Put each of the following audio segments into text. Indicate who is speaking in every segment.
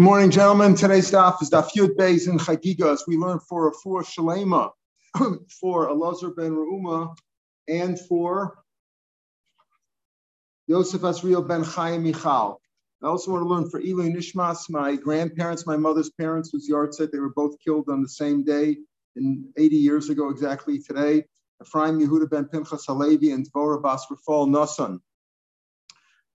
Speaker 1: Good morning, gentlemen. Today's daf is daf Yud Beis in Chagigas. We learned for a for Shalema, for Elazar ben Reuma, and for Yosef Asriel ben Chaim Michal. I also want to learn for Ilui Nishmas, my grandparents, my mother's parents, whose yard said they were both killed on the same day in 80 years ago exactly today. Ephraim Yehuda ben Pinchas Halevi and Dvorah Bas Rafal.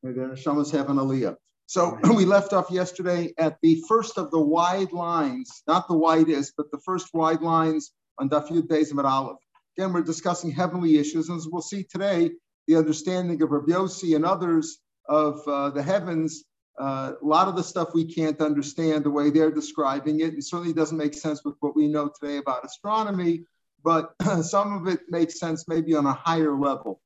Speaker 1: May their neshamas have an aliyah. So we left off yesterday at the first of the wide lines, not the widest, but the first wide lines on Daf Yud Beis Aleph. Again, we're discussing heavenly issues, and as we'll see today, the understanding of Rabbi Yossi and others of uh, the heavens. Uh, a lot of the stuff we can't understand the way they're describing it. It certainly doesn't make sense with what we know today about astronomy, but some of it makes sense maybe on a higher level,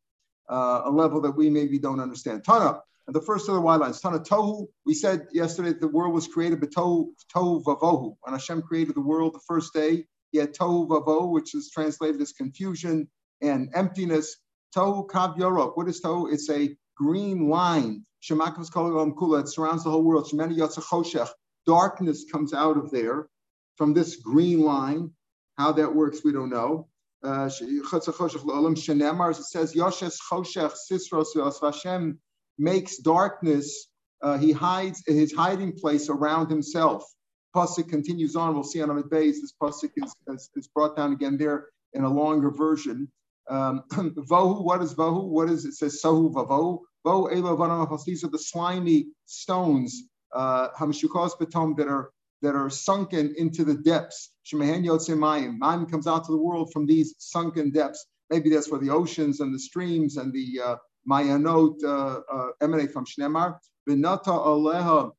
Speaker 1: uh, a level that we maybe don't understand. Tana, and the first of the white lines, Tana Tohu, we said yesterday the world was created by Tohu, tohu Vavohu. When Hashem created the world the first day, he had Tohu Vavohu, which is translated as confusion and emptiness. Tohu Kav Yorok. What is Tohu? It's a green line. Shemakav's Kula. It surrounds the whole world. Shemani Yotzachoshech. Darkness comes out of there from this green line. How that works, we don't know. Uh, it says Yoshes Choshech Sisros Hashem makes darkness, uh, he hides his hiding place around himself. Pasuk continues on. We'll see on Amud Beis. This pasuk is, is, is, brought down again there in a longer version. Um, vohu, what is vohu? What is it? says sohu vavohu. Vohu elo These are the slimy stones, uh, hamshukos betom that are that are sunken into the depths. Shemahen yotze mayim. Mayim comes out to the world from these sunken depths. Maybe that's where the oceans and the streams and the uh, Mayanot uh, uh, emanate from Shnemar. Vinata Aleha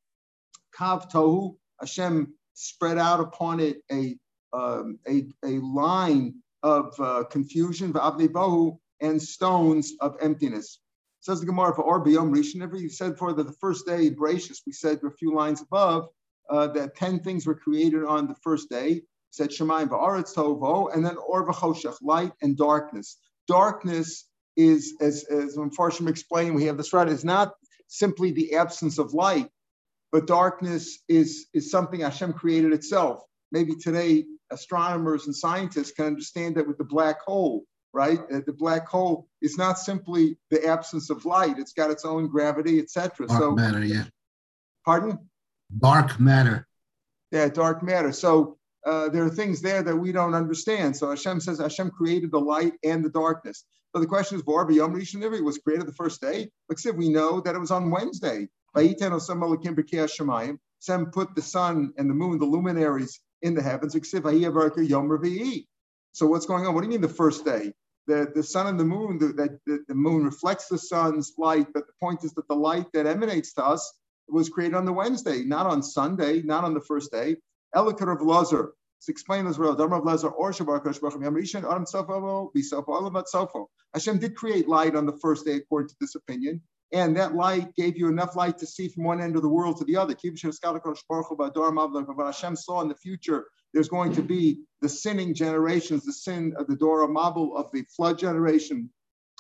Speaker 1: Kav Tohu. Hashem spread out upon it a um, a, a line of uh, confusion, bohu, and stones of emptiness. Says the Gemara for Or Biyom Rishon. Every you said for the, the first day, gracious. We said a few lines above uh, that ten things were created on the first day. Said Shemayim va'aretz tovo, and then Or v'choshech, light and darkness. Darkness is, as, as Mfarshim explained, we have this right, is not simply the absence of light, but darkness is, is something Hashem created itself. Maybe today, astronomers and scientists can understand that with the black hole, right? The black hole is not simply the absence of light; it's got its own gravity, etc.
Speaker 2: Dark so, matter, yeah.
Speaker 1: Pardon?
Speaker 2: Dark matter.
Speaker 1: Yeah, dark matter. So uh, there are things there that we don't understand. So Hashem says Hashem created the light and the darkness. So the question is, Bar Yom Rishon was created the first day. Like said, we know that it was on Wednesday. Sem put the sun and the moon, the luminaries in the heavens. So what's going on? What do you mean the first day? The, the sun and the moon, the, the, the moon reflects the sun's light, but the point is that the light that emanates to us was created on the Wednesday, not on Sunday, not on the first day. Elikar of Lazar, it's explained as well. Dharma of Lazar or Shabbat Sofo. Hashem did create light on the first day, according to this opinion. And that light gave you enough light to see from one end of the world to the other. Hashem saw in the future there's going to be the sinning generations, the sin of the Dora Mabul of the flood generation,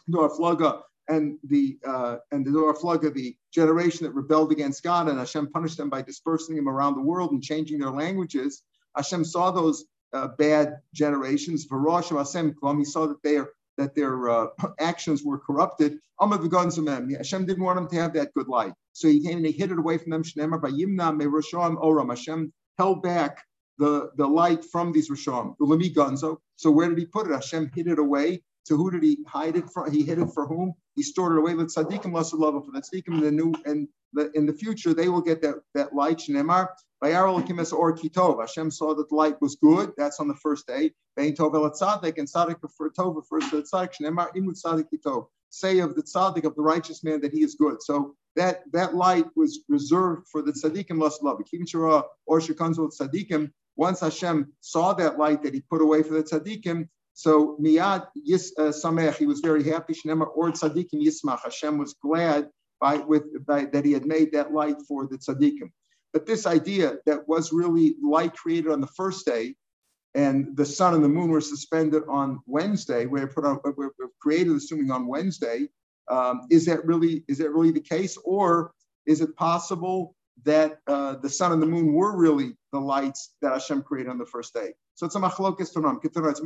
Speaker 1: Dora Flaga, and the uh, and the Dora Flaga, the generation that rebelled against God, and Hashem punished them by dispersing them around the world and changing their languages. Hashem saw those uh, bad generations. Hashem, he saw that they are that their uh, actions were corrupted. Hashem didn't want them to have that good light. So he came and he hid it away from them. Shneimar by Yimna Merosham Oram. Hashem held back the, the light from these Risham. So where did he put it? Hashem hid it away. So who did he hide it from? He hid it for whom? He stored it away. Let tzaddikim love for the tzaddikim in the new and the, in the future they will get that that light. Shnemar or kitov. Hashem saw that the light was good. That's on the first day. Bein tov el tzaddik and tzaddik for tov refers to the tzaddik. Shnemar imut tzaddik kitov. Say of the tzaddik of the righteous man that he is good. So that that light was reserved for the tzaddikim less love. Kivin shara or shekanzul tzaddikim. Once Hashem saw that light that he put away for the tzaddikim, so miyad yis uh, he was very happy. Shnemar or tzaddikim yismach. Hashem was glad by with by, that he had made that light for the tzaddikim. But this idea that was really light created on the first day, and the sun and the moon were suspended on Wednesday, were put on, were created assuming on Wednesday. Um, is that really is that really the case, or is it possible that uh, the sun and the moon were really the lights that Hashem created on the first day. So it's a machlokes to It's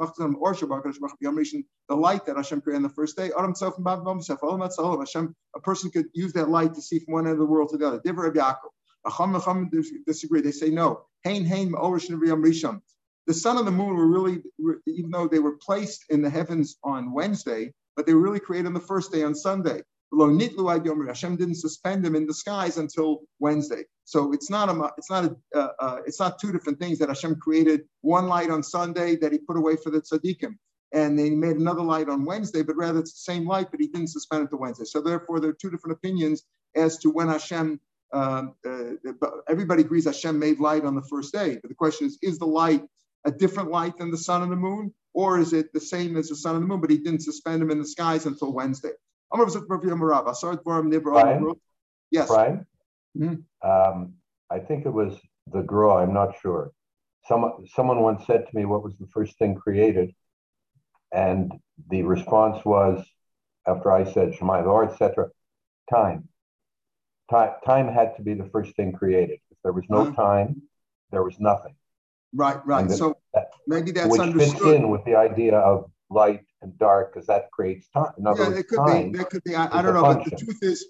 Speaker 1: the light that Hashem created on the first day. Hashem, a person could use that light to see from one end of the world to the other. Divrei Yaakov. disagree. They say no. Hain hain The sun and the moon were really, even though they were placed in the heavens on Wednesday, but they were really created on the first day on Sunday. Hashem didn't suspend them in the skies until Wednesday. So it's not a, it's not a, uh, uh, it's not two different things that Hashem created one light on Sunday that He put away for the tzaddikim, and then He made another light on Wednesday, but rather it's the same light, but He didn't suspend it to Wednesday. So therefore, there are two different opinions as to when Hashem. Um, uh, everybody agrees Hashem made light on the first day, but the question is: Is the light a different light than the sun and the moon, or is it the same as the sun and the moon? But He didn't suspend them in the skies until Wednesday.
Speaker 3: Brian?
Speaker 1: Yes.
Speaker 3: Brian? Mm-hmm. Um, I think it was the Gra, I'm not sure. Someone, someone once said to me, What was the first thing created? And the response was, after I said Shema Lord, etc., time. time. Time had to be the first thing created. If there was no uh-huh. time, there was nothing.
Speaker 1: Right, right. That, so that, maybe that's
Speaker 3: which
Speaker 1: understood.
Speaker 3: fits in with the idea of light and dark because that creates time. In
Speaker 1: other yeah, words, it could time be. That could be. I, I don't know, function. but the truth is,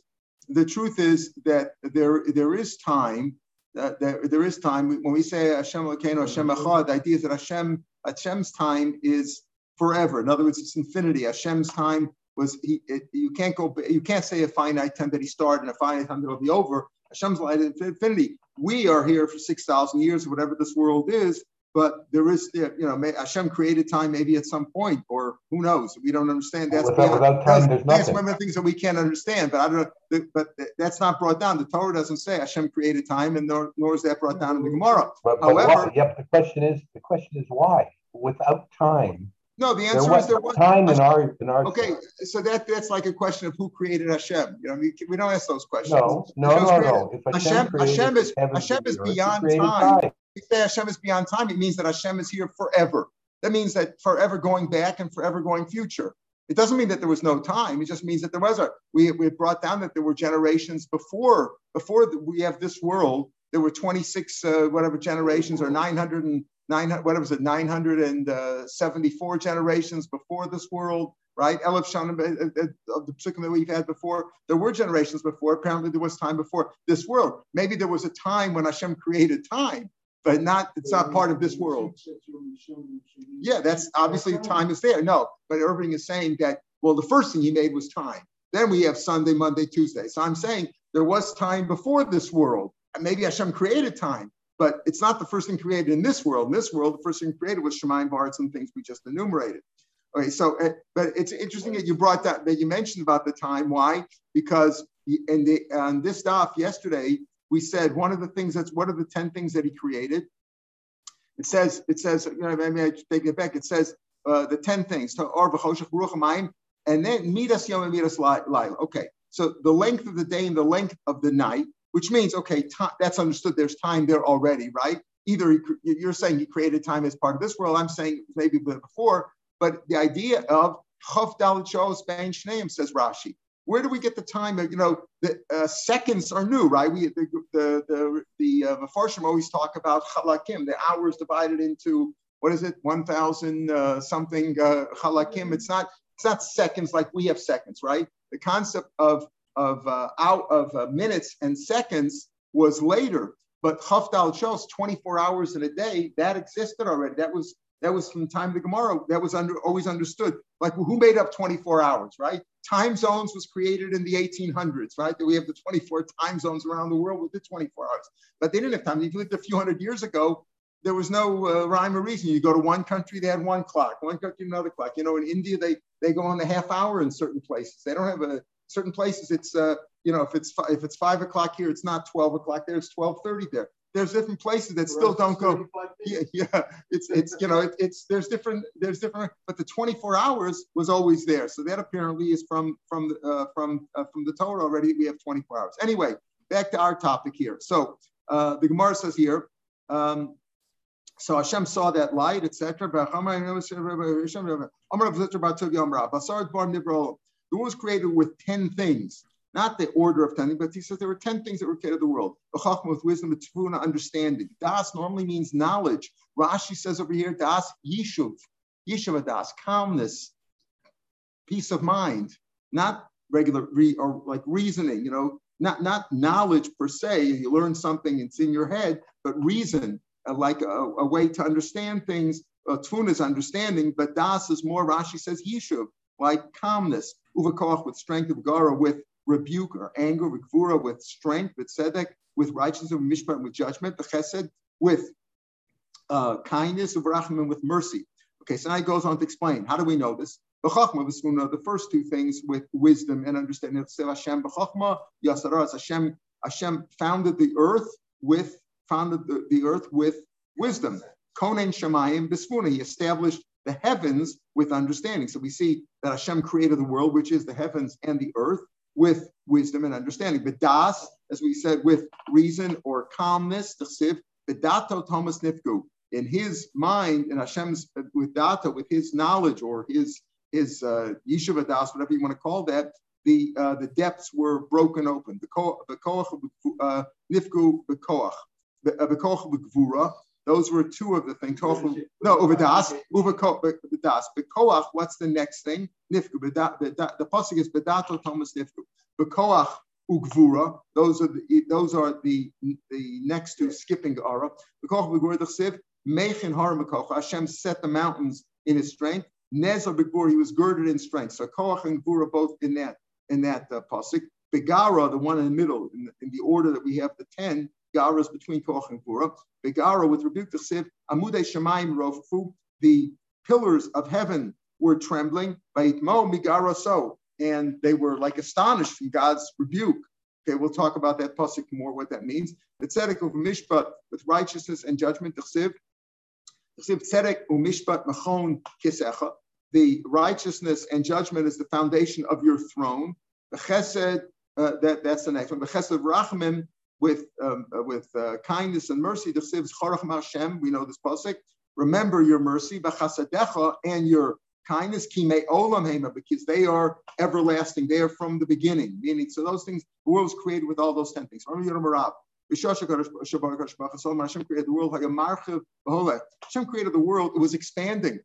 Speaker 1: the truth is that there there is time. That there, there is time when we say Hashem Elokeinu Hashem mm-hmm. Echad. The idea is that Hashem Hashem's time is forever. In other words, it's infinity. Hashem's time was he. It, you can't go. You can't say a finite time that he started and a finite time that will be over. Hashem's light is infinity. We are here for six thousand years, or whatever this world is, but there is, you know, Hashem created time maybe at some point, or who knows? We don't understand. That's
Speaker 3: without, beyond, without time, that's,
Speaker 1: that's one of the things that we can't understand. But I don't know. But that's not brought down. The Torah doesn't say Hashem created time, and nor, nor is that brought down in the Gemara.
Speaker 3: But, but However, yep. The question is, the question is why? Without time.
Speaker 1: No, the answer is there was
Speaker 3: time in our in our.
Speaker 1: Okay, so that that's like a question of who created Hashem. You know, we, we don't ask those questions.
Speaker 3: No, no, no, no.
Speaker 1: If Hashem, Hashem, Hashem is Hashem is beyond time. time say Hashem is beyond time, it means that Hashem is here forever. That means that forever going back and forever going future. It doesn't mean that there was no time. It just means that there was a. We we brought down that there were generations before before we have this world. There were 26 uh, whatever generations or 900 and 900 what was it 974 generations before this world right? Elif Shanim uh, uh, of the psukim that we've had before. There were generations before. Apparently, there was time before this world. Maybe there was a time when Hashem created time, but not it's not part of this world. Yeah, that's obviously time is there. No, but Irving is saying that well, the first thing he made was time. Then we have Sunday, Monday, Tuesday. So I'm saying there was time before this world. Maybe Hashem created time, but it's not the first thing created in this world. In this world, the first thing created was Shemaim, Bards, and things we just enumerated. Okay, so uh, but it's interesting that you brought that that you mentioned about the time. Why? Because in the on this stuff yesterday we said one of the things that's one of the 10 things that he created. It says, it says, you know, maybe I take it back. It says uh, the 10 things, to Ruchamain, and then midas yom and midas laila. Okay, so the length of the day and the length of the night, which means, okay, t- that's understood. There's time there already, right? Either you're saying he created time as part of this world. I'm saying maybe before, but the idea of Chav Dalit Shos Shneim, says Rashi. Where do we get the time? You know, the uh, seconds are new, right? We the the the, the uh, Mefarshim always talk about halakim, the hours divided into what is it, one thousand uh, something uh, halakim. It's not it's not seconds like we have seconds, right? The concept of of uh, out of uh, minutes and seconds was later, but Hafdal Shos, 24 hours in a day, that existed already. That was that was from time to Gemara. That was under always understood. Like who made up 24 hours, right? Time zones was created in the 1800s, right? That we have the 24 time zones around the world with the 24 hours. But they didn't have time. If you lived a few hundred years ago, there was no uh, rhyme or reason. You go to one country, they had one clock. One country, another clock. You know, in India, they they go on the half hour in certain places. They don't have a certain places. It's uh, you know, if it's if it's five o'clock here, it's not 12 o'clock there. It's 12:30 there there's different places that still don't go. Yeah, yeah. It's it's you know it, it's there's different there's different, but the 24 hours was always there. So that apparently is from from uh, from uh, from the Torah already. We have 24 hours. Anyway, back to our topic here. So uh, the Gemara says here. Um, so Hashem saw that light, etc. The was created with 10 things. Not the order of 10 but he says there were 10 things that were created the world. With wisdom, the tefuna, understanding. Das normally means knowledge. Rashi says over here, das yishuv, yishuv das, calmness, peace of mind, not regular re, or like reasoning, you know, not, not knowledge per se, you learn something, it's in your head, but reason, uh, like a, a, way to understand things. Uh, Tfun is understanding, but Das is more, Rashi says, Yishuv, like calmness, Uvakoch with strength of Gara, with rebuke or anger, with Gvura, with strength, with Sedek, with righteousness, with Mishpat, with judgment, the Chesed, with uh, kindness, of Rachman, with mercy. Okay, so now he goes on to explain. How do we know this? the first two things with wisdom and understanding. Hashem, Hashem, Hashem founded the earth with founded the, the earth with wisdom. Konen Shemayim Bismuna. He established the heavens with understanding. So we see that Hashem created the world, which is the heavens and the earth, with wisdom and understanding. But das, as we said, with reason or calmness, the siv, the Thomas nifgu. In his mind, in Hashem's with data, with his knowledge or his his uh, yeshiva das, whatever you want to call that, the uh, the depths were broken open. The koach uh, bekoach, bekoach begvura. Those were two of the things. No, over das, over das. Bekoach. What's the next thing? Nifgu. The pasuk is bedato thomas nifgu. Bekoach ugvura. Those are the those are the the next two skipping ara. Bekoach siv. Mechin har Hashem set the mountains in his strength. Nezer Begur, he was girded in strength. So Koach and Gvura both in that in that uh, pasuk. Begara, the one in the middle, in the, in the order that we have the ten, Gara is between Koach and Gvura. Begara with rebuke the Siv, Amudei Shemaim Rofu, the pillars of heaven were trembling. Mo Migara so, and they were like astonished from God's rebuke. Okay, we'll talk about that pasuk more, what that means. The tzedek of mishpat with righteousness and judgment, the chsiv. Tzedek umishpat machon kisecha the righteousness and judgment is the foundation of your throne. The chesed, uh, that, that's the next one. The chesed rachmim with um, uh, with uh, kindness and mercy. We know this pasuk. Remember your mercy, and your kindness, hema, because they are everlasting. They are from the beginning. Meaning, so those things, the world was created with all those ten things. Hashem created the world. Hashem created the world. It was expanding.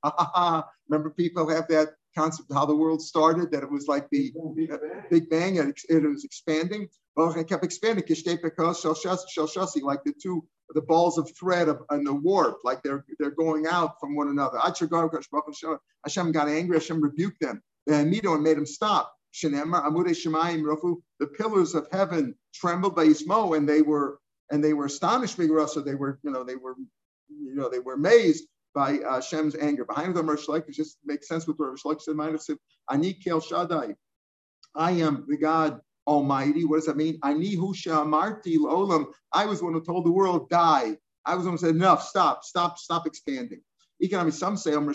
Speaker 1: Remember, people have that concept of how the world started, that it was like the uh, Big Bang, and it, was expanding. Well, it kept expanding. Like the two, the balls of thread of, and the warp, like they're they're going out from one another. Hashem got angry. Hashem rebuked them. And Mido and made them stop. The pillars of heaven trembled by Ismo, and they were and they were astonished. So they were, you know, they were, you know, they were amazed by uh, Hashem's anger. Behind the Mershalik, it just makes sense with what Mershalik said. Minus Ani Kel Shaddai. I am the God Almighty. What does that mean? Ani Husha Marti Olam. I was one who told the world, die. I was one who said, enough, stop, stop, stop expanding. Economic, some say, Hashem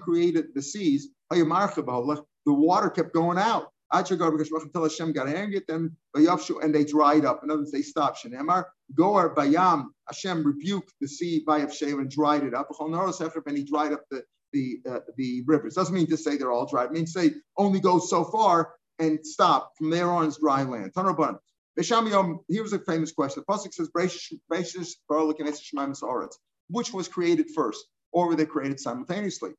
Speaker 1: created the seas. The water kept going out. Until Hashem got angry at them, and they dried up. In other words, they stopped. Shenemar, Goar Bayam, Hashem rebuked the sea by and dried it up. And he dried up the the uh, the rivers. Doesn't mean to say they're all dry. It means say only go so far and stop. From there on is dry land. Here's a famous question. The pasuk says, which was created first, or were they created simultaneously?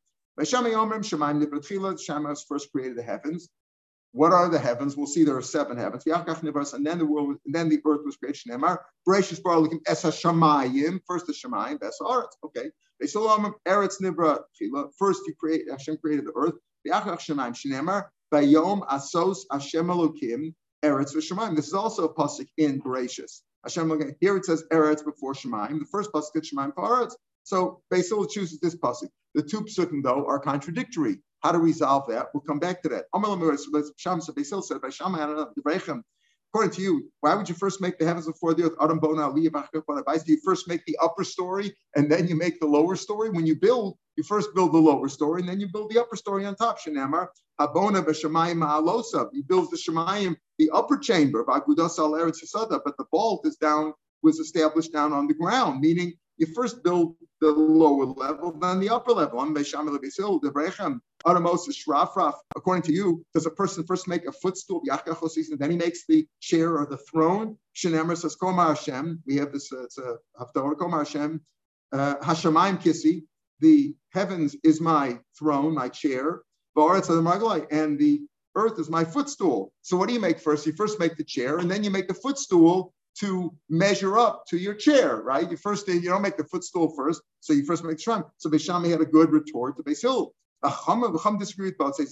Speaker 1: Shamash first created the heavens. What are the heavens? We'll see there are seven heavens. And then the world, and then the earth was created. Shemar, Bereshis bar looking esa shamayim. First the shamayim, that's eretz. Okay. Eretz nibra First you create Hashem created the earth. V'achach shamayim shnemar bayom asos Hashem elokim eretz v'shamayim. This is also a pasuk in Bereshis. Hashem here it says eretz before shamayim. The first pasuk is shamayim for eretz. So Basil chooses this pasuk. The two psukim, though, are contradictory. How to resolve that? We'll come back to that. According to you, why would you first make the heavens before the earth? Do you first make the upper story and then you make the lower story? When you build, you first build the lower story and then you build the upper story on top. Shenamar, Habona b'shamayim ma'alosav. He builds the shemayim, the upper chamber, but the vault is down, was established down on the ground, meaning you first build the lower level, then the upper level. According to you, does a person first make a footstool, and then he makes the chair or the throne? Shenemer says, Koma Hashem. We have this, uh, it's a Koma Hashem. Uh, Hashemayim Kissi. The heavens is my throne, my chair. And the earth is my footstool. So what do you make first? You first make the chair, and then you make the footstool to measure up to your chair, right? You first you don't make the footstool first, so you first make the shrine. So Beis Shammai had a good retort to Beis Hillel. Chum disagree with both. Say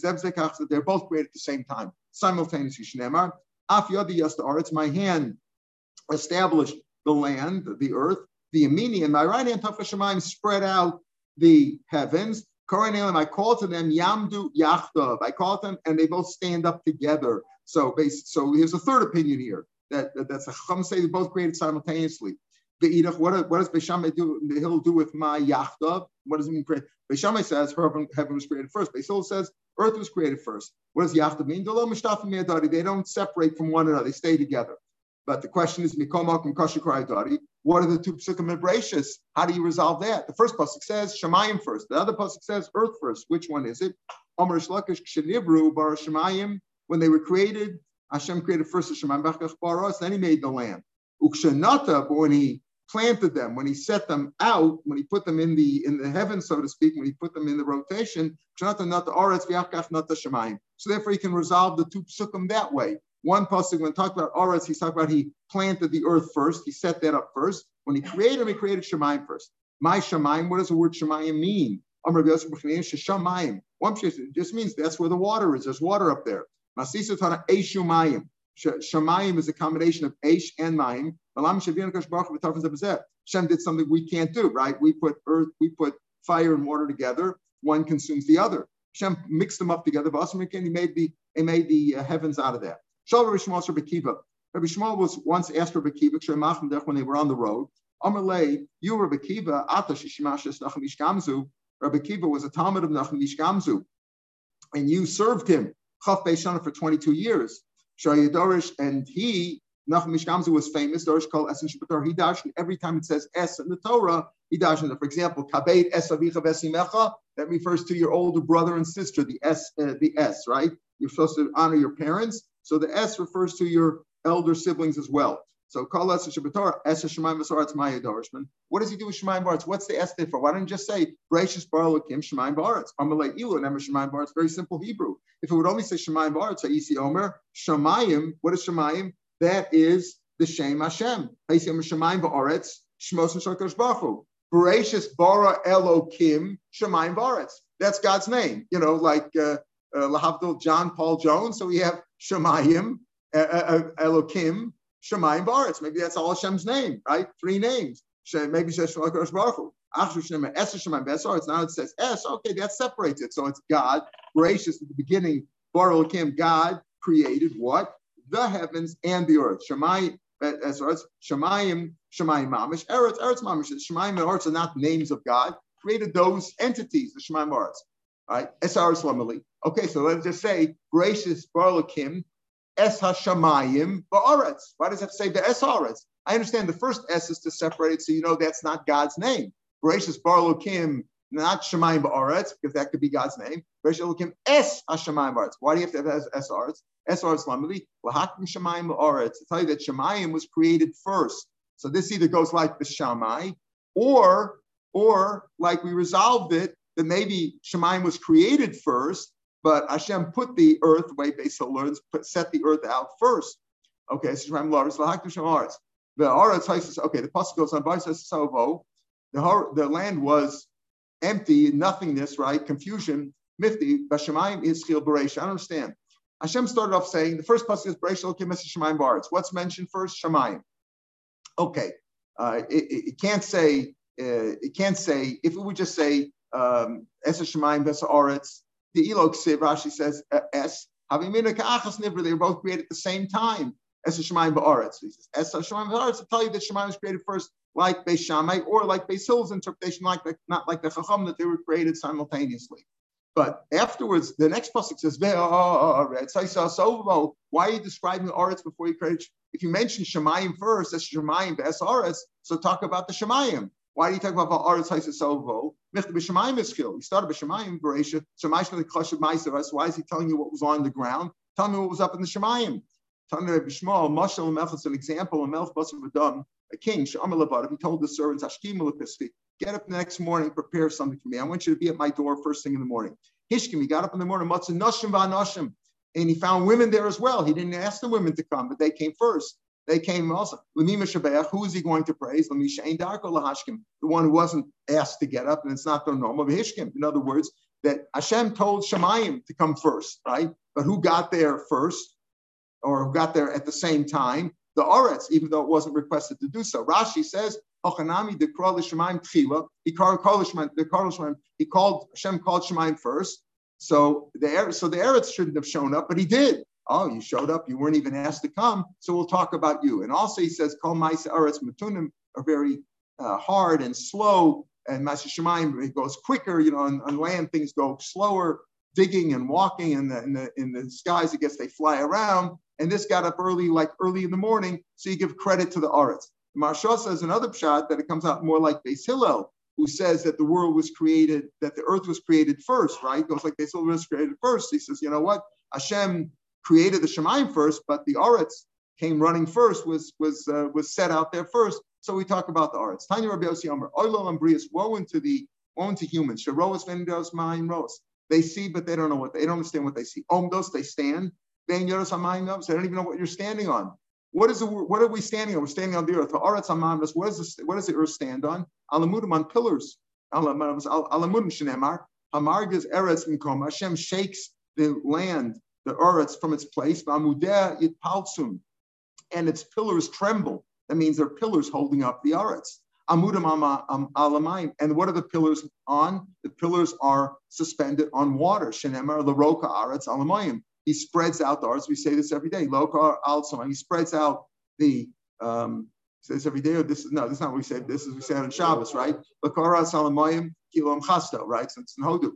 Speaker 1: they're both created at the same time, simultaneously. Shnemar, Af Yadi Yasta my hand established the land, the earth. The Amini and my right hand, Tafashamayim, spread out the heavens. I call to them Yamdu Yachdav. I call them and they both stand up together. So, so here's a third opinion here that, that that's a Chum say they both created simultaneously. What, what does Beis Shammai do? He'll do with my Yachdav. What does it mean? Create? Beis Shammai says heaven, heaven was created first. Beis Hillel says earth was created first. What does Yachdav mean? They don't separate from one another. They stay together. But the question is, What are the two psukim and? How do you resolve that? The first pasuk says Shemayim first. The other pasuk says Earth first. Which one is it? Amr Shlakish Kshenibru Bar Shemayim. When they were created, Hashem created first the Shemayim. Then He made the land. Ukshanata, but when He planted them, when He set them out, when He put them in the in the heavens, so to speak, when He put them in the rotation. So therefore, He can resolve the two psukim that way. One pasuk when talked about Aras, he's talking about he planted the earth first. He set that up first. When he created him, he created Shemaim first. My Shemaim, what does the word Shemaim mean? One just means that's where the water is. There's water up there. Eshumayim. Shemayim is a combination of Eish and Mayim. Shem did something we can't do, right? We put earth, we put fire and water together. One consumes the other. Shem mixed them up together. He made the he made the uh, heavens out of that. Rabbi Shmuel was once asked Rabbi Akiva when they were on the road. You Rabbi Akiva. Rabbi Akiva was a Talmud of Nachum Gamzu, and you served him for 22 years. And he Nachum Gamzu was famous. Dorish called Essen Shabbatar. He dashed every time it says S in the Torah. He dashed for example, Kabed Es Avicha Vesimecha. That refers to your older brother and sister. The S, uh, the S, right? You're supposed to honor your parents. So the S refers to your elder siblings as well. So call us Shabbatar, S Shemaim Masaratz Maya Dorishman. What does he do with Shemaim Baratz? What's the S there for? Why don't you just say Gracious Barlakim Shemaim Baratz? Amalei Ilu and Nemer Shemaim Baratz, very simple Hebrew. If it would only say Shemaim Baratz, Isi Omer, Shemayim, what is Shemayim? That is the Shem Hashem. Shemaim Baratz, Shmos Shakash Bachu. Gracious Bara Elokim Shemaim Baratz. That's God's name. You know, like uh, uh, John Paul Jones. So we have Shemayim, Elokim, Shemayim Baritz. Maybe that's all Hashem's name, right? Three names. Maybe Baruch Hu. It's now it says S. Okay, that separates. So it's God, gracious at the beginning. Baruch Kim, God created what? The heavens and the earth. Shemayim, eh, eh, Shemayim, Shemayim Mamish, Eretz, Eretz Mamish. Shemayim and Eretz are not names of God. Created those entities, the Shemayim Eretz. Right? Esar Islamali. Okay, so let's just say gracious Barlakim, Es Hashamayim Ba'aretz. Why does it say the Es Haaretz? I understand the first S is to separate it so you know that's not God's name. Gracious Barlakim, not Shemayim Ba'aretz, because that could be God's name. Gracious Barlakim, Es Hashamayim Ba'aretz. Why do you have to have Es Haaretz? Es Haaretz Lamali. Lahakim Shemayim Ba'aretz. To tell you that Shemayim was created first. So this either goes like the Shammai, or or like we resolved it that maybe Shemaim was created first, but Hashem put the earth, way Beis learns, put, set the earth out first. Okay, so Shemaim Laris, Lahaktu Shemaretz. The Aretz okay, the pasuk goes on, Sovo, the, the land was empty, nothingness, right? Confusion, mifti, Bashemaim is Chil. I don't understand. Hashem started off saying the first pasuk is Beresh Elokim Shemaim Baretz. What's mentioned first? Shemaim. Okay, uh, it, it, can't say uh, it can't say if it would just say um, Es Shemaim Ves Aretz. The Elok Rashi says Es Havimina Ka'achas Nivra. They were both created at the same time. Es Shemaim Ba'aretz. He says Es Shemaim Ba'aretz. To tell you that Shemaim was created first, like Beis Shammai, or like Beis Hillel's interpretation, like not like the Chacham that they were created simultaneously. But afterwards, the next pasuk says, oh, oh, oh, Why are you describing Aretz before you create? If you mention Shemayim first, that's Shemayim, Ves Aretz, so talk about the Shemayim. Why do you talk about Aretz Haisasovo? Michta b'shemayim is He started b'shemayim, Beresha, Shemaish Klashad Meiser. Why is he telling you what was on the ground? Tell me what was up in the Shemayim. Tell me Bishmal, Mashal Melch an example, a Melch Basim Adam, a king, he told the servants, get up the next morning, prepare something for me. I want you to be at my door first thing in the morning. Hishkim, he got up in the morning, Matzah Nashim Va'nashim, and he found women there as well. He didn't ask the women to come, but they came first. They came also. Who is he going to praise? The one who wasn't asked to get up, and it's not the normal Hishkim. In other words, that Hashem told Shemayim to come first, right? But who got there first, or who got there at the same time? The Oretz, even though it wasn't requested to do so. Rashi says. He called. He called Hashem called Shemayim first. So the so the Eretz shouldn't have shown up, but he did. Oh, you showed up. You weren't even asked to come. So we'll talk about you. And also he says, Kol Maisa Eretz Matunim are very uh, hard and slow. And Masha Shemaim, it goes quicker. You know, on, on, land things go slower, digging and walking. And in the, in the skies, I guess they fly around. And this got up early, like early in the morning. So you give credit to the Eretz. Maharsha says another shot that it comes out more like Beis Hillel, who says that the world was created, that the earth was created first, right? It goes like Beis Hillel was created first. He says, you know what? Hashem created the Shemaim first, but the Aretz came running first, was was uh, was set out there first. So we talk about the Aretz. Tanya Rabbi Yossi Omer, Oilo Ambrius, woe into the woe into humans. Sharoas vendos ma'im ros. They see, but they don't know what they don't understand what they see. Omdos, they stand. Ben Yoros Hamayim They don't even know what you're standing on. What is the what are we standing on? We're standing on the earth. Ha'aretz Hamamis. What is the what does the earth stand on? Alamudim on pillars. Alamudim shenemar. Hamargas eretz minkom. Hashem shakes the land the Eretz from its place, and its pillars tremble. That means they're pillars holding up the Eretz. Amudim And what are the pillars on? The pillars are suspended on water. Shenemar Laroka Aretz Alamayim. He spreads out the Eretz. We say this every day. Loka Al He spreads out the um, say this every day, or this is no, this is not what we say. This is we say on Shabbos, right? Lakara Salamayim Kilom Chasto, right? So it's in Hodu.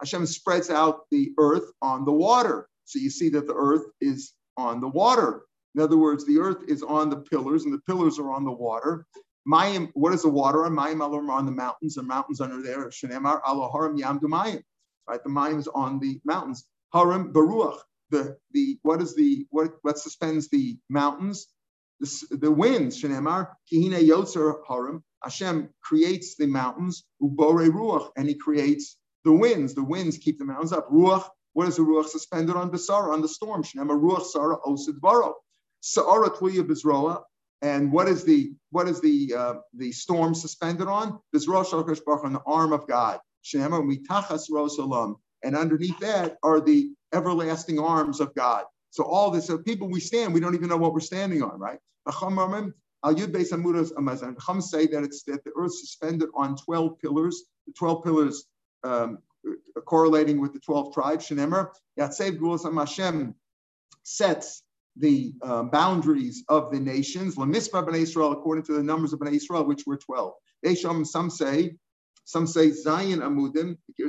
Speaker 1: Hashem spreads out the earth on the water. So you see that the earth is on the water. In other words, the earth is on the pillars and the pillars are on the water. Mayim, what is the water on? Mayim are on the mountains. The mountains under there. Shenemar Aloharim Yam Mayim. Right, the mayim is on the mountains. Harim Baruach. The the what is the what what suspends the mountains? The, the winds. Shenemar Kihine Yotzer Harim. Hashem creates the mountains, ubore ruach, and he creates the winds. The winds keep the mountains up. Ruach, what is the ruach suspended on Basara, on the storm? Shnema ruach Sara osid baro. Sa'ara tluya bizroa. And what is the what is the uh, the storm suspended on? Bizroa shalokash baruch on the arm of God. Shnema mitachas rosalam. And underneath that are the everlasting arms of God. So all this, so people we stand, we don't even know what we're standing on, right? Chum say that it's that the earth suspended on 12 pillars, the 12 pillars um, correlating with the 12 tribes. Shenemer, Yatsev Gulas Hashem sets the uh, boundaries of the nations. Lamisma Bnei Israel, according to the numbers of Bnei Israel, which were 12. Some say, some say Zion Amudim, the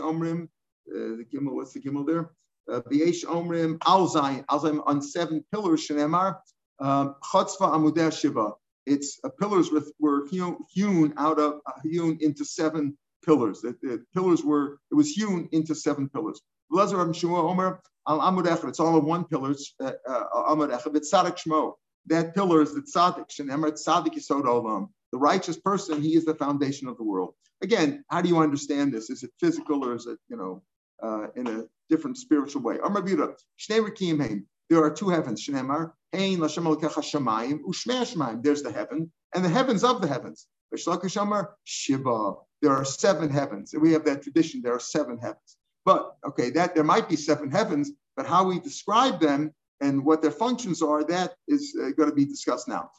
Speaker 1: Omrim, the Gimel, what's the Gimel there? V'yesh Omrim, Al Zion, Al Zion on seven pillars, Shenemar, um, Chatzva Amudeh Shiva. Its uh, pillars with, were hewn, out of uh, hewn into seven pillars. The, the, pillars were it was hewn into seven pillars. It's all of one pillar. Uh, uh, Shmo. That pillar is the tzaddik. Shenemar tzaddik yisod olam. The righteous person, he is the foundation of the world. Again, how do you understand this? Is it physical or is it, you know, uh, in a different spiritual way? There are two heavens. There's the heaven, and the heavens of the heavens. There are seven heavens. And we have that tradition. There are seven heavens. But okay, that there might be seven heavens, but how we describe them and what their functions are, that is uh, going to be discussed now.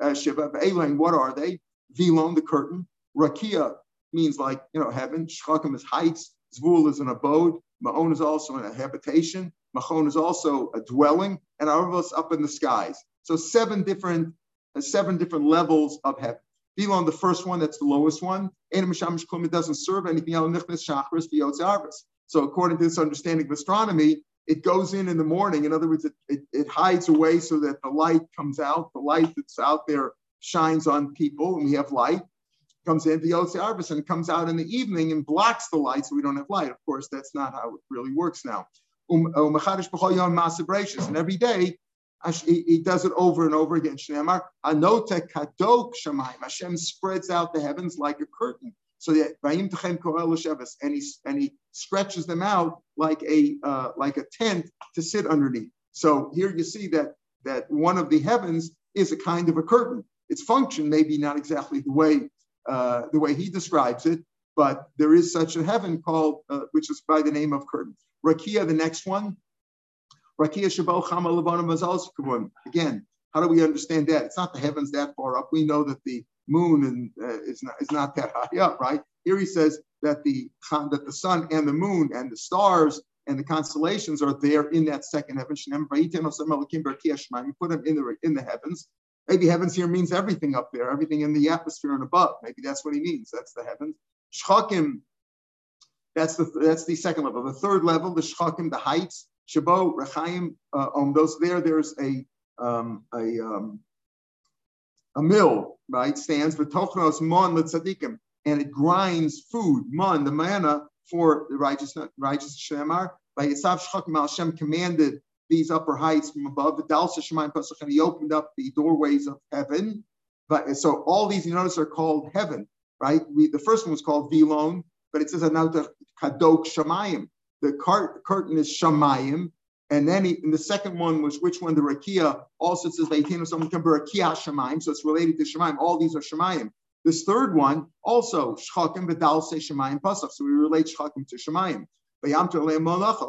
Speaker 1: Uh, Shiva, what are they? Vilon, the curtain. Rakia means like, you know, heaven. Shchakim is heights. Zvul is an abode. Ma'on is also a habitation. Machon is also a dwelling, and Arvos up in the skies. So seven different, uh, seven different levels of heaven. Vilon, the first one, that's the lowest one. It doesn't serve anything else. So according to this understanding of astronomy, it goes in in the morning. In other words, it, it, it, hides away so that the light comes out. The light that's out there shines on people, and we have light. Comes in the Arbus and comes out in the evening and blocks the light, so we don't have light. Of course, that's not how it really works now. Um, and every day he, does it over and over again. Hashem spreads out the heavens like a curtain. So that and he and he stretches them out like a uh, like a tent to sit underneath. So here you see that that one of the heavens is a kind of a curtain. Its function may be not exactly the way uh, the way he describes it, but there is such a heaven called uh, which is by the name of curtain. Rakia, the next one, Rakia Shabo Chama Levana Again, how do we understand that? It's not the heavens that far up. We know that the moon and, uh, is, not, is not that high up, right? Here he says that the that the sun and the moon and the stars and the constellations are there in that second heaven. You put them in the in the heavens. Maybe heavens here means everything up there, everything in the atmosphere and above. Maybe that's what he means. That's the heavens. Shchakim, that's the that's the second level. The third level, the shchakim, the heights. Shabo, Rechaim, uh, on those there, there's a um, a um, a mill, right? Stands with tochnos mon letzadikim, and it grinds food, mon, the manna for the righteous righteous shemar. By Yisav Shchakim Hashem commanded these upper heights from above. He opened up the doorways of heaven. But so all these you notice are called heaven, right? We, the first one was called Vilon, but it says another Kadok Shemayim the cart, curtain is shamayim, and then he, and the second one was which one? The rakia also says Veitin someone can rakia shamayim, so it's related to shamayim. All these are shamayim. This third one also shchakim v'dal say shamayim pasach, so we relate shchakim to shamayim.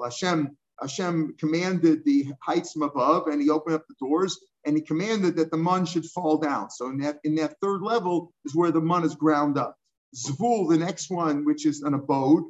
Speaker 1: Hashem Hashem commanded the heights from above, and He opened up the doors, and He commanded that the mun should fall down. So in that in that third level is where the mun is ground up. Zvul, the next one, which is an abode,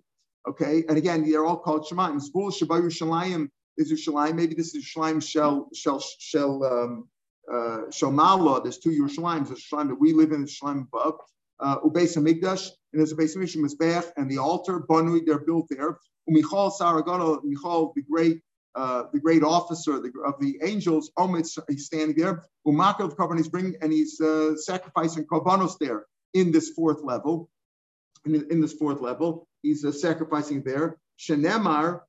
Speaker 1: Okay, and again, they're all called Shemaim. Zbul Shabbat Yerushalayim is Yerushalayim. Maybe this is Yerushalayim Shel Shel Shel um, uh, Shel. There's two Yerushalayim. There's Yerushalayim that we live in, Yerushalayim above. Uh, Ubeis Hamikdash, and there's a Beis Hamikdash Mizbech and the altar. Banui, they're built there. Umichal Saragana, Michal, the great uh, the great officer the, of the angels, Omitz, he's standing there. Umakal Korban, he's bringing and he's uh, sacrificing Korbanos there in this fourth level. In, in this fourth level, he's uh, sacrificing there. Shenemar,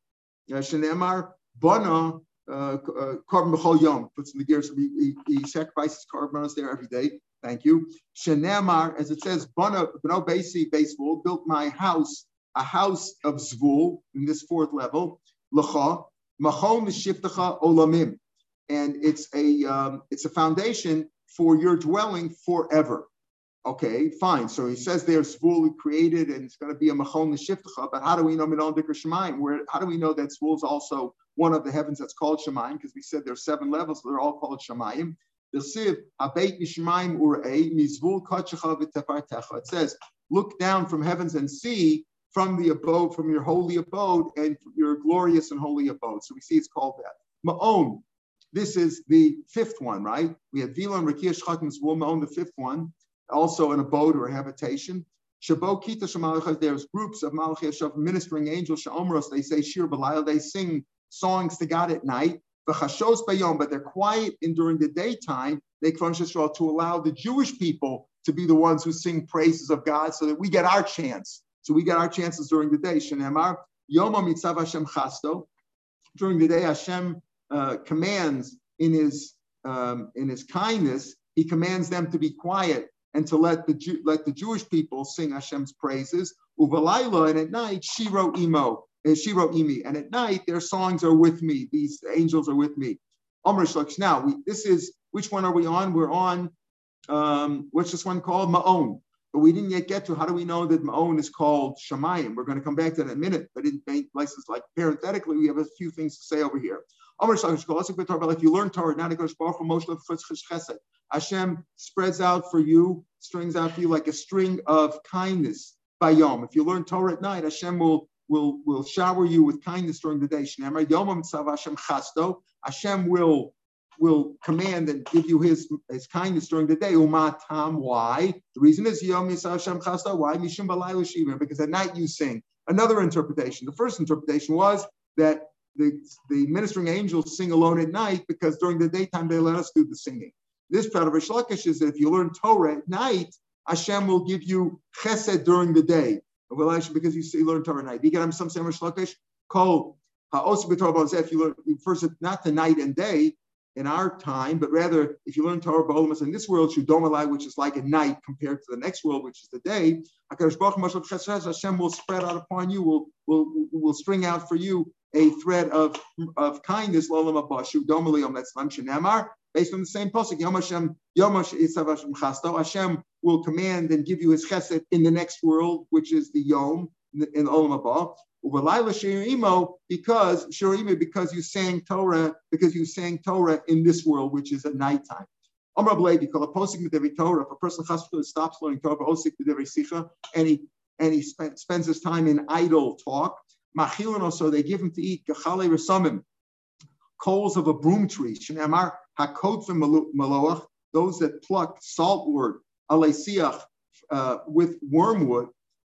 Speaker 1: uh, Shenemar, Bana, Korban uh, B'chol Yom, puts in the gears, he, he, he sacrifices korbanos there every day. Thank you. Shenemar, as it says, Bano Basi, Baseball, built my house, a house of Zvul in this fourth level. Lacha, Machon Shiftacha Olamim. And it's a um, it's a foundation for your dwelling forever. Okay, fine. So he says there's fully created and it's going to be a machon l'shiftacha, but how do we know midon dikr shemaim? Where how do we know that Zvul is also one of the heavens that's called shemaim? Because we said there's seven levels, they're all called shemaim. Kachacha v'tefartecha. It says, look down from heavens and see from the abode, from your holy abode and your glorious and holy abode. So we see it's called that. Ma'on. This is the fifth one, right? We have Vilon, Rakia, Shchakim, Zvul, Ma'on, the fifth one also an abode or a habitation. Shabo there's groups of Malachim ministering angels, Sha'omros, they say Shir Balayel, they sing songs to God at night. But they're quiet in during the daytime. They to allow the Jewish people to be the ones who sing praises of God, so that we get our chance. So we get our chances during the day. Shenemar Yoma Mitzav Hashem Chasto. During the day, Hashem uh, commands in his um, in his kindness, he commands them to be quiet and to let the let the Jewish people sing Hashem's praises. Uvalayla, and at night, Shiro Imo, uh, Shiro Imi, and at night their songs are with me. These angels are with me. Now, we, this is which one are we on? We're on um, what's this one called? Ma'on. But we didn't yet get to how do we know that Ma'on is called Shemayim? We're going to come back to that in a minute, but in places like parenthetically, we have a few things to say over here. If you learn Torah, now Hashem spreads out for you, strings out for you like a string of kindness by Yom. If you learn Torah at night, Hashem will will will shower you with kindness during the day. Hashem will will command and give you his, his kindness during the day. Umatam, why? The reason is Hashem. Why? Because at night you sing. Another interpretation. The first interpretation was that the, the ministering angels sing alone at night because during the daytime they let us do the singing. This part of Reish Lakish is that if you learn Torah at night, Hashem will give you chesed during the day. Because you, you learn Torah night. You get some semish lakish. Kol ha'osik b'Torah if you learn first not the night and day, in our time, but rather if you learn Torah Ba'olamas in this world, Shudomalai, which is like a night compared to the next world, which is the day, Hashem will spread out upon you, will, will, will string out for you a thread of, of kindness, based on the same posik. Yom Hashem, Yom Hashem Hashem will command and give you his chesed in the next world, which is the Yom in Olam Haba. Because Shirimo, because you sang Torah, because you sang Torah in this world, which is at nighttime. Amr Blade, call a posting with Torah. If a person stops learning Torah, osik with sicha, and he and he spend, spends his time in idle talk. Machilin also they give him to eat gachale resumim, coals of a broom tree. Shnamar hakotfim maloach, those that pluck saltwood, alesiach, uh, with wormwood.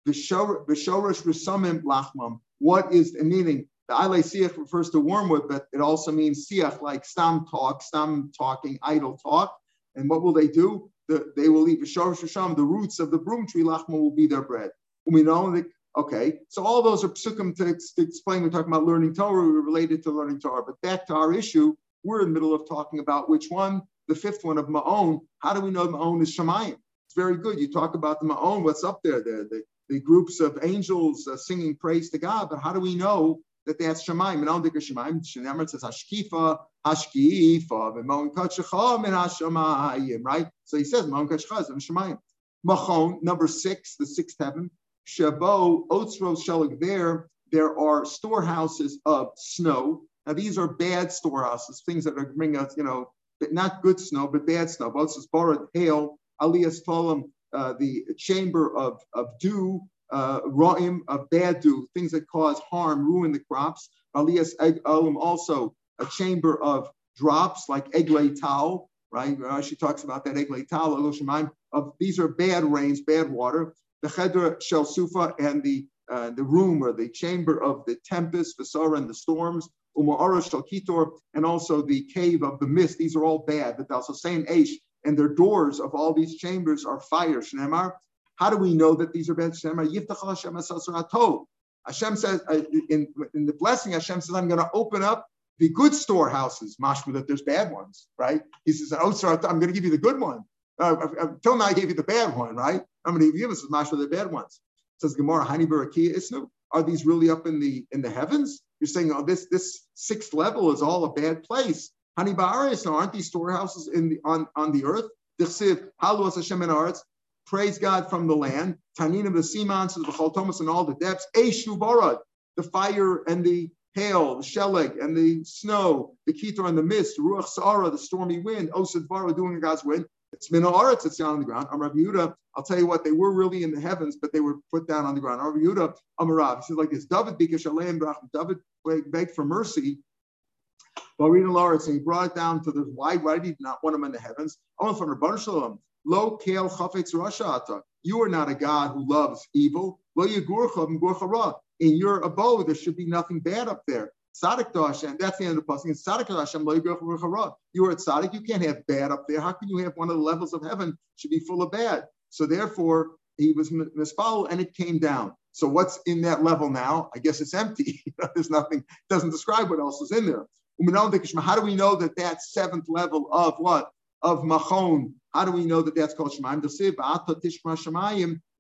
Speaker 1: V'shorish resumim lachmam. What is the meaning? The ale siach refers to wormwood, but it also means siach, like stam talk, stam talking, idle talk. And what will they do? The, they will eat v'shorish risham, the roots of the broom tree lachmam will be their bread. We know that Okay, so all those are psukim to, to, explain. We're talking about learning Torah, we're related to learning Torah. But back to our issue, we're in the middle of talking about which one, the fifth one of Ma'on. How do we know Ma'on is Shemayim? It's very good. You talk about the Ma'on, what's up there? The, the, the groups of angels uh, singing praise to God, but how do we know that that's Shemayim? And it's Shemayim. Shemayim says Hashkifa, Hashkifa, Ma'on Kodshecha, Min Hashemayim, right? So he says Ma'on Kodshecha is Shemayim. Machon, number six, the sixth heaven. Shabo, Otzro Shelig, there, there are storehouses of snow. Now, these are bad storehouses, things that are bringing us, you know, not good snow, but bad snow. Both is borrowed hail, Aliyas Tolam, uh, the chamber of, of dew, uh, ra'im, of bad dew, things that cause harm, ruin the crops. Aliyas Olam, also a chamber of drops like Eglay Tal, right? Uh, she talks about that Eglay Tal, of these are bad rains, bad water the Chedra Shel Sufa and the uh, the room or the chamber of the tempest, Vasara and the storms, Uma'ara Shel Kitor, and also the cave of the mist. These are all bad. Also saying Aish, and their doors of all these chambers are fire. Shnemar. How do we know that these are bad? Shnemar Yiftach Hashem Hashem says uh, in, in the blessing, Hashem says, I'm going to open up the good storehouses, mashma, that there's bad ones, right? He says, oh, sir, I'm going to give you the good one. Uh, until uh, now, I gave you the bad one, right? How many of you this is masha the bad ones? It says Gemara, Hani Barakia Isnu. Are these really up in the in the heavens? You're saying, oh, this this sixth level is all a bad place. Hani Ba'aris, aren't these storehouses in the on, on the earth? Praise God from the land. Tanin of the sea monsters, the Thomas and all the depths. Eshu Barad, the fire and the hail, the sheleg and the snow, the kitor and the mist, ruach sara, the stormy wind, oh, osad vara, doing God's wind. It's min aretz, it's down on the ground. Amar Yehuda, I'll tell you what, they were really in the heavens, but they were put down on the ground. Amar Yehuda, Amarav, he says like this, David bikash aleim David begged for mercy. Reading Lawrence, and he brought it down to the wide, why did he not want him in the heavens? Want from Rabban Shalom, Lo kale chafetz rasha You are not a God who loves evil. Lo yagurcha gurcha In your abode, there should be nothing bad up there. Tzaddik to Hashem. That's the end of the passing. Tzaddik to Hashem. You are at tzaddik. You can't have bad up there. How can you have one of the levels of heaven should be full of bad? So therefore, he was misfollowed and it came down. So what's in that level now? I guess it's empty. There's nothing. it Doesn't describe what else is in there. How do we know that that seventh level of what of machon? How do we know that that's called shemaim?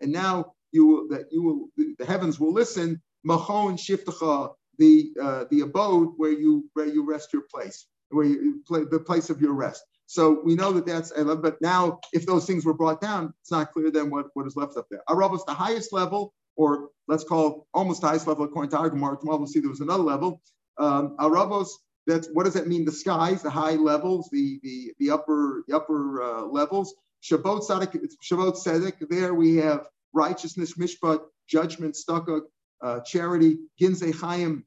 Speaker 1: And now you that you will the heavens will listen. Machon shiftacha the uh, the abode where you where you rest your place, where you play the place of your rest. So we know that that's but now if those things were brought down, it's not clear then what, what is left up there. Arab is the highest level, or let's call almost the highest level according to Gemara. Tomorrow we'll see there was another level. Um, Arabos, that's what does that mean? The skies, the high levels, the the, the upper the upper uh, levels. Shabbat Tzedek, Shabbat Tzedek, there we have righteousness, mishpat, judgment, stucco, uh, charity, Ginzei Chaim,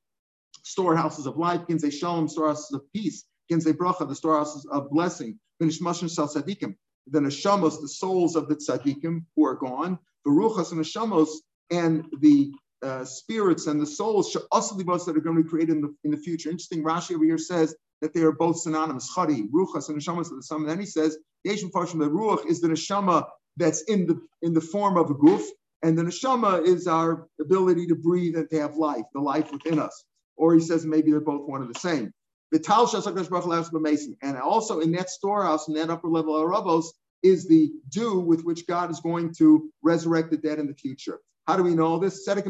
Speaker 1: storehouses of life, Ginzei Shalom, storehouses of peace, Ginzei Bracha, the storehouses of blessing, Vinishmashin Sal Tzadikim, the Neshamos, the souls of the Tzadikim who are gone, the Ruchas and the Neshamos, and the uh, spirits and the souls that are going to be created in the, in the future. Interesting, Rashi over here says that they are both synonymous. Chari, Ruchas, and Neshamos the. And then he says, Yeshim Farshim, the Ruach is the Neshama that's in the in the form of a goof, and the neshama is our ability to breathe and to have life, the life within us. Or he says maybe they're both one and the same. And also in that storehouse, in that upper level of Ravos, is the dew with which God is going to resurrect the dead in the future. How do we know this? Right?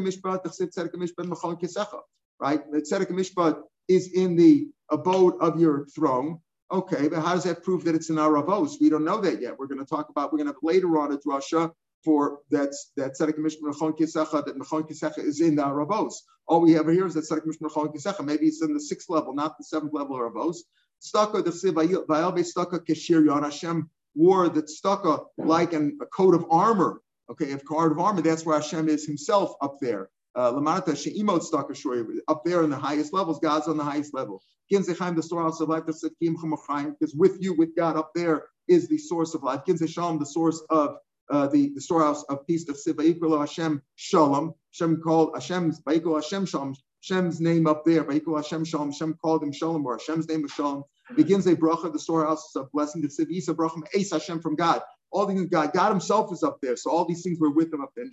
Speaker 1: Tzedek Mishpat is in the abode of your throne. Okay, but how does that prove that it's in our? We don't know that yet. We're going to talk about, we're going to have later on a drasha for that's that Tzedek Mishpat Mechon Kisecha, that Mechon Kisecha is in the Ravos. All we have here is that Tzedek Mishpat Mechon Kisecha. Maybe it's in the sixth level, not the seventh level of Ravos. Staka the Vayel Staka Keshir Yon Hashem wore the tzedakah like an, a coat of armor. Okay, if coat of armor, that's where Hashem is Himself up there. Uh, Lamata she'imot tzedakah up there in the highest levels. God's on the highest level. Ginzechaim, the storehouse of life, because with you, with God up there is the source of life. Ginzecham, the source of uh, the, the storehouse of peace of Siva Hashem Shalom. Hashem called Hashem's Hashem Shalom. Hashem's name up there. Hashem Shalom. Hashem called him Shalom, or Hashem's name was Shalom begins a bracha, the storehouse of blessing, the Isa bracham, Eis Hashem from God. All these God, God Himself is up there, so all these things were with Him up there.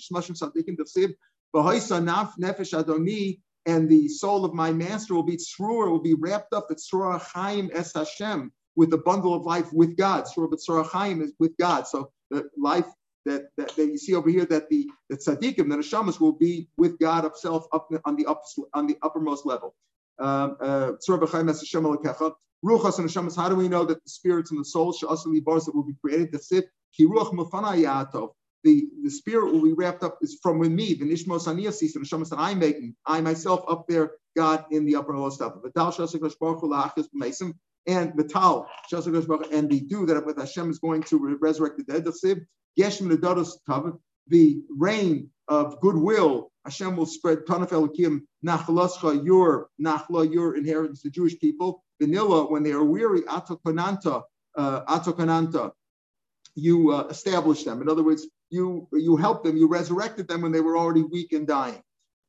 Speaker 1: And the soul of my master will be tzrua, will be wrapped up at chaim es Hashem, with the bundle of life with God. But tzrua chaim is with God. So the life that, that, that, you see over here that the, the tzaddikim, the neshamas will be with God Himself up on the up, on the uppermost level. Um, uh, Ruchas and Hashemas, how do we know that the spirits and the souls bars that will be created? The sit, the, the spirit will be wrapped up is from with me, the Nishmos Aniasis and Hashemas that I'm making. I myself up there, God in the upper level. And the tal, and the dew that with Hashem is going to resurrect the dead. The rain of goodwill Hashem will spread Tanaf Elikim, Nachlascha, your Nachla, your inheritance, the Jewish people. Vanilla, when they are weary, Atokananta, uh, Atokonanta, you uh, establish them. In other words, you you help them, you resurrected them when they were already weak and dying.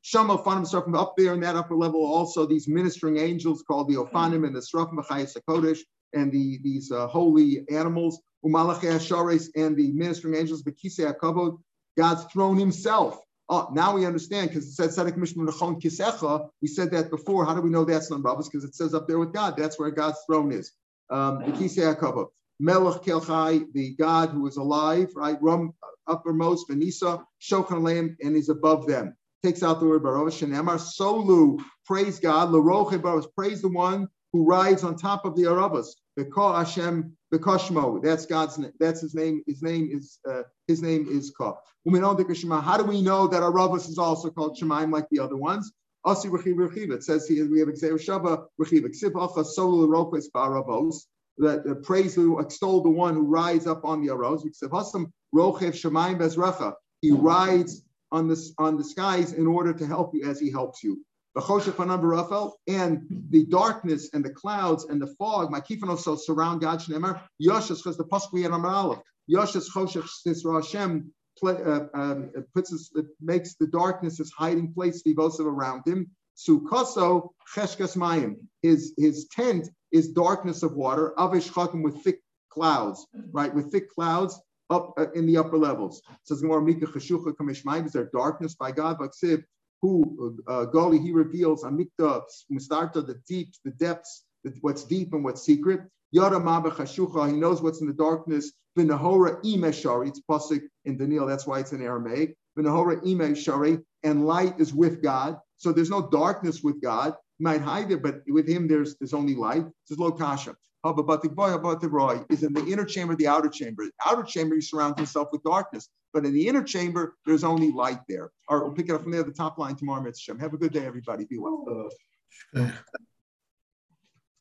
Speaker 1: Shama Ofanim from up there in that upper level, also these ministering angels called the Ofanim and the Chayes Kodesh, and the these uh, holy animals, Umalachei Ashares, and the ministering angels, Bekise Akavod, God's throne himself Oh, now we understand because it said Tzedek Mishmar Nechon Kisecha. We said that before. How do we know that's not Rabbis? Because it says up there with God. That's where God's throne is. Um, the Kisei HaKavod. Melech Kelchai, the God who is alive, right? Rum uppermost, Venisa, Shochan Lam, and is above them. Takes out the word Baruch Shenemar. Solu, praise God. Laroche Baruch, praise the one who rides on top of the Arabas. Beka Hashem Bekashmo. That's God's name. That's his name. His name is uh, his name is Ka. How do we know that Arabas is also called Shemaim like the other ones? Asi It says here we have Xer Shaba Rechiv Ksivacha Solu Ropes Barabos. That uh, praise extol the one who rides up on the Bezrecha. He rides on the on the skies in order to help you as he helps you and the darkness and the clouds and the fog, my kifan also surround God Shnemer. Yoshas because the pasuk we Aleph. Yoshas choshech sisra Hashem uh, um, puts us, it makes the darkness his hiding place vivosiv around him. Sukoso cheshkas mayim. His his tent is darkness of water. Avish with thick clouds, right? With thick clouds up uh, in the upper levels. says more Mika Cheshucha Kamishmayim. Is there darkness by God? But who uh, Goli he reveals Amikta Mustarta, the deep, the depths, what's deep and what's secret. Yada Maba he knows what's in the darkness. Vinahora Ime Shari, it's Pasik in Daniel, that's why it's in Aramaic. Vinahora Ime Shari, and light is with God. So there's no darkness with God. You might hide it, but with him there's there's only light. This is Lokasha is in the inner chamber, the outer chamber. The outer chamber, he surrounds himself with darkness. But in the inner chamber, there's only light there. All right, we'll pick it up from there, the top line tomorrow, Mitzvah. Have a good day, everybody. Be well.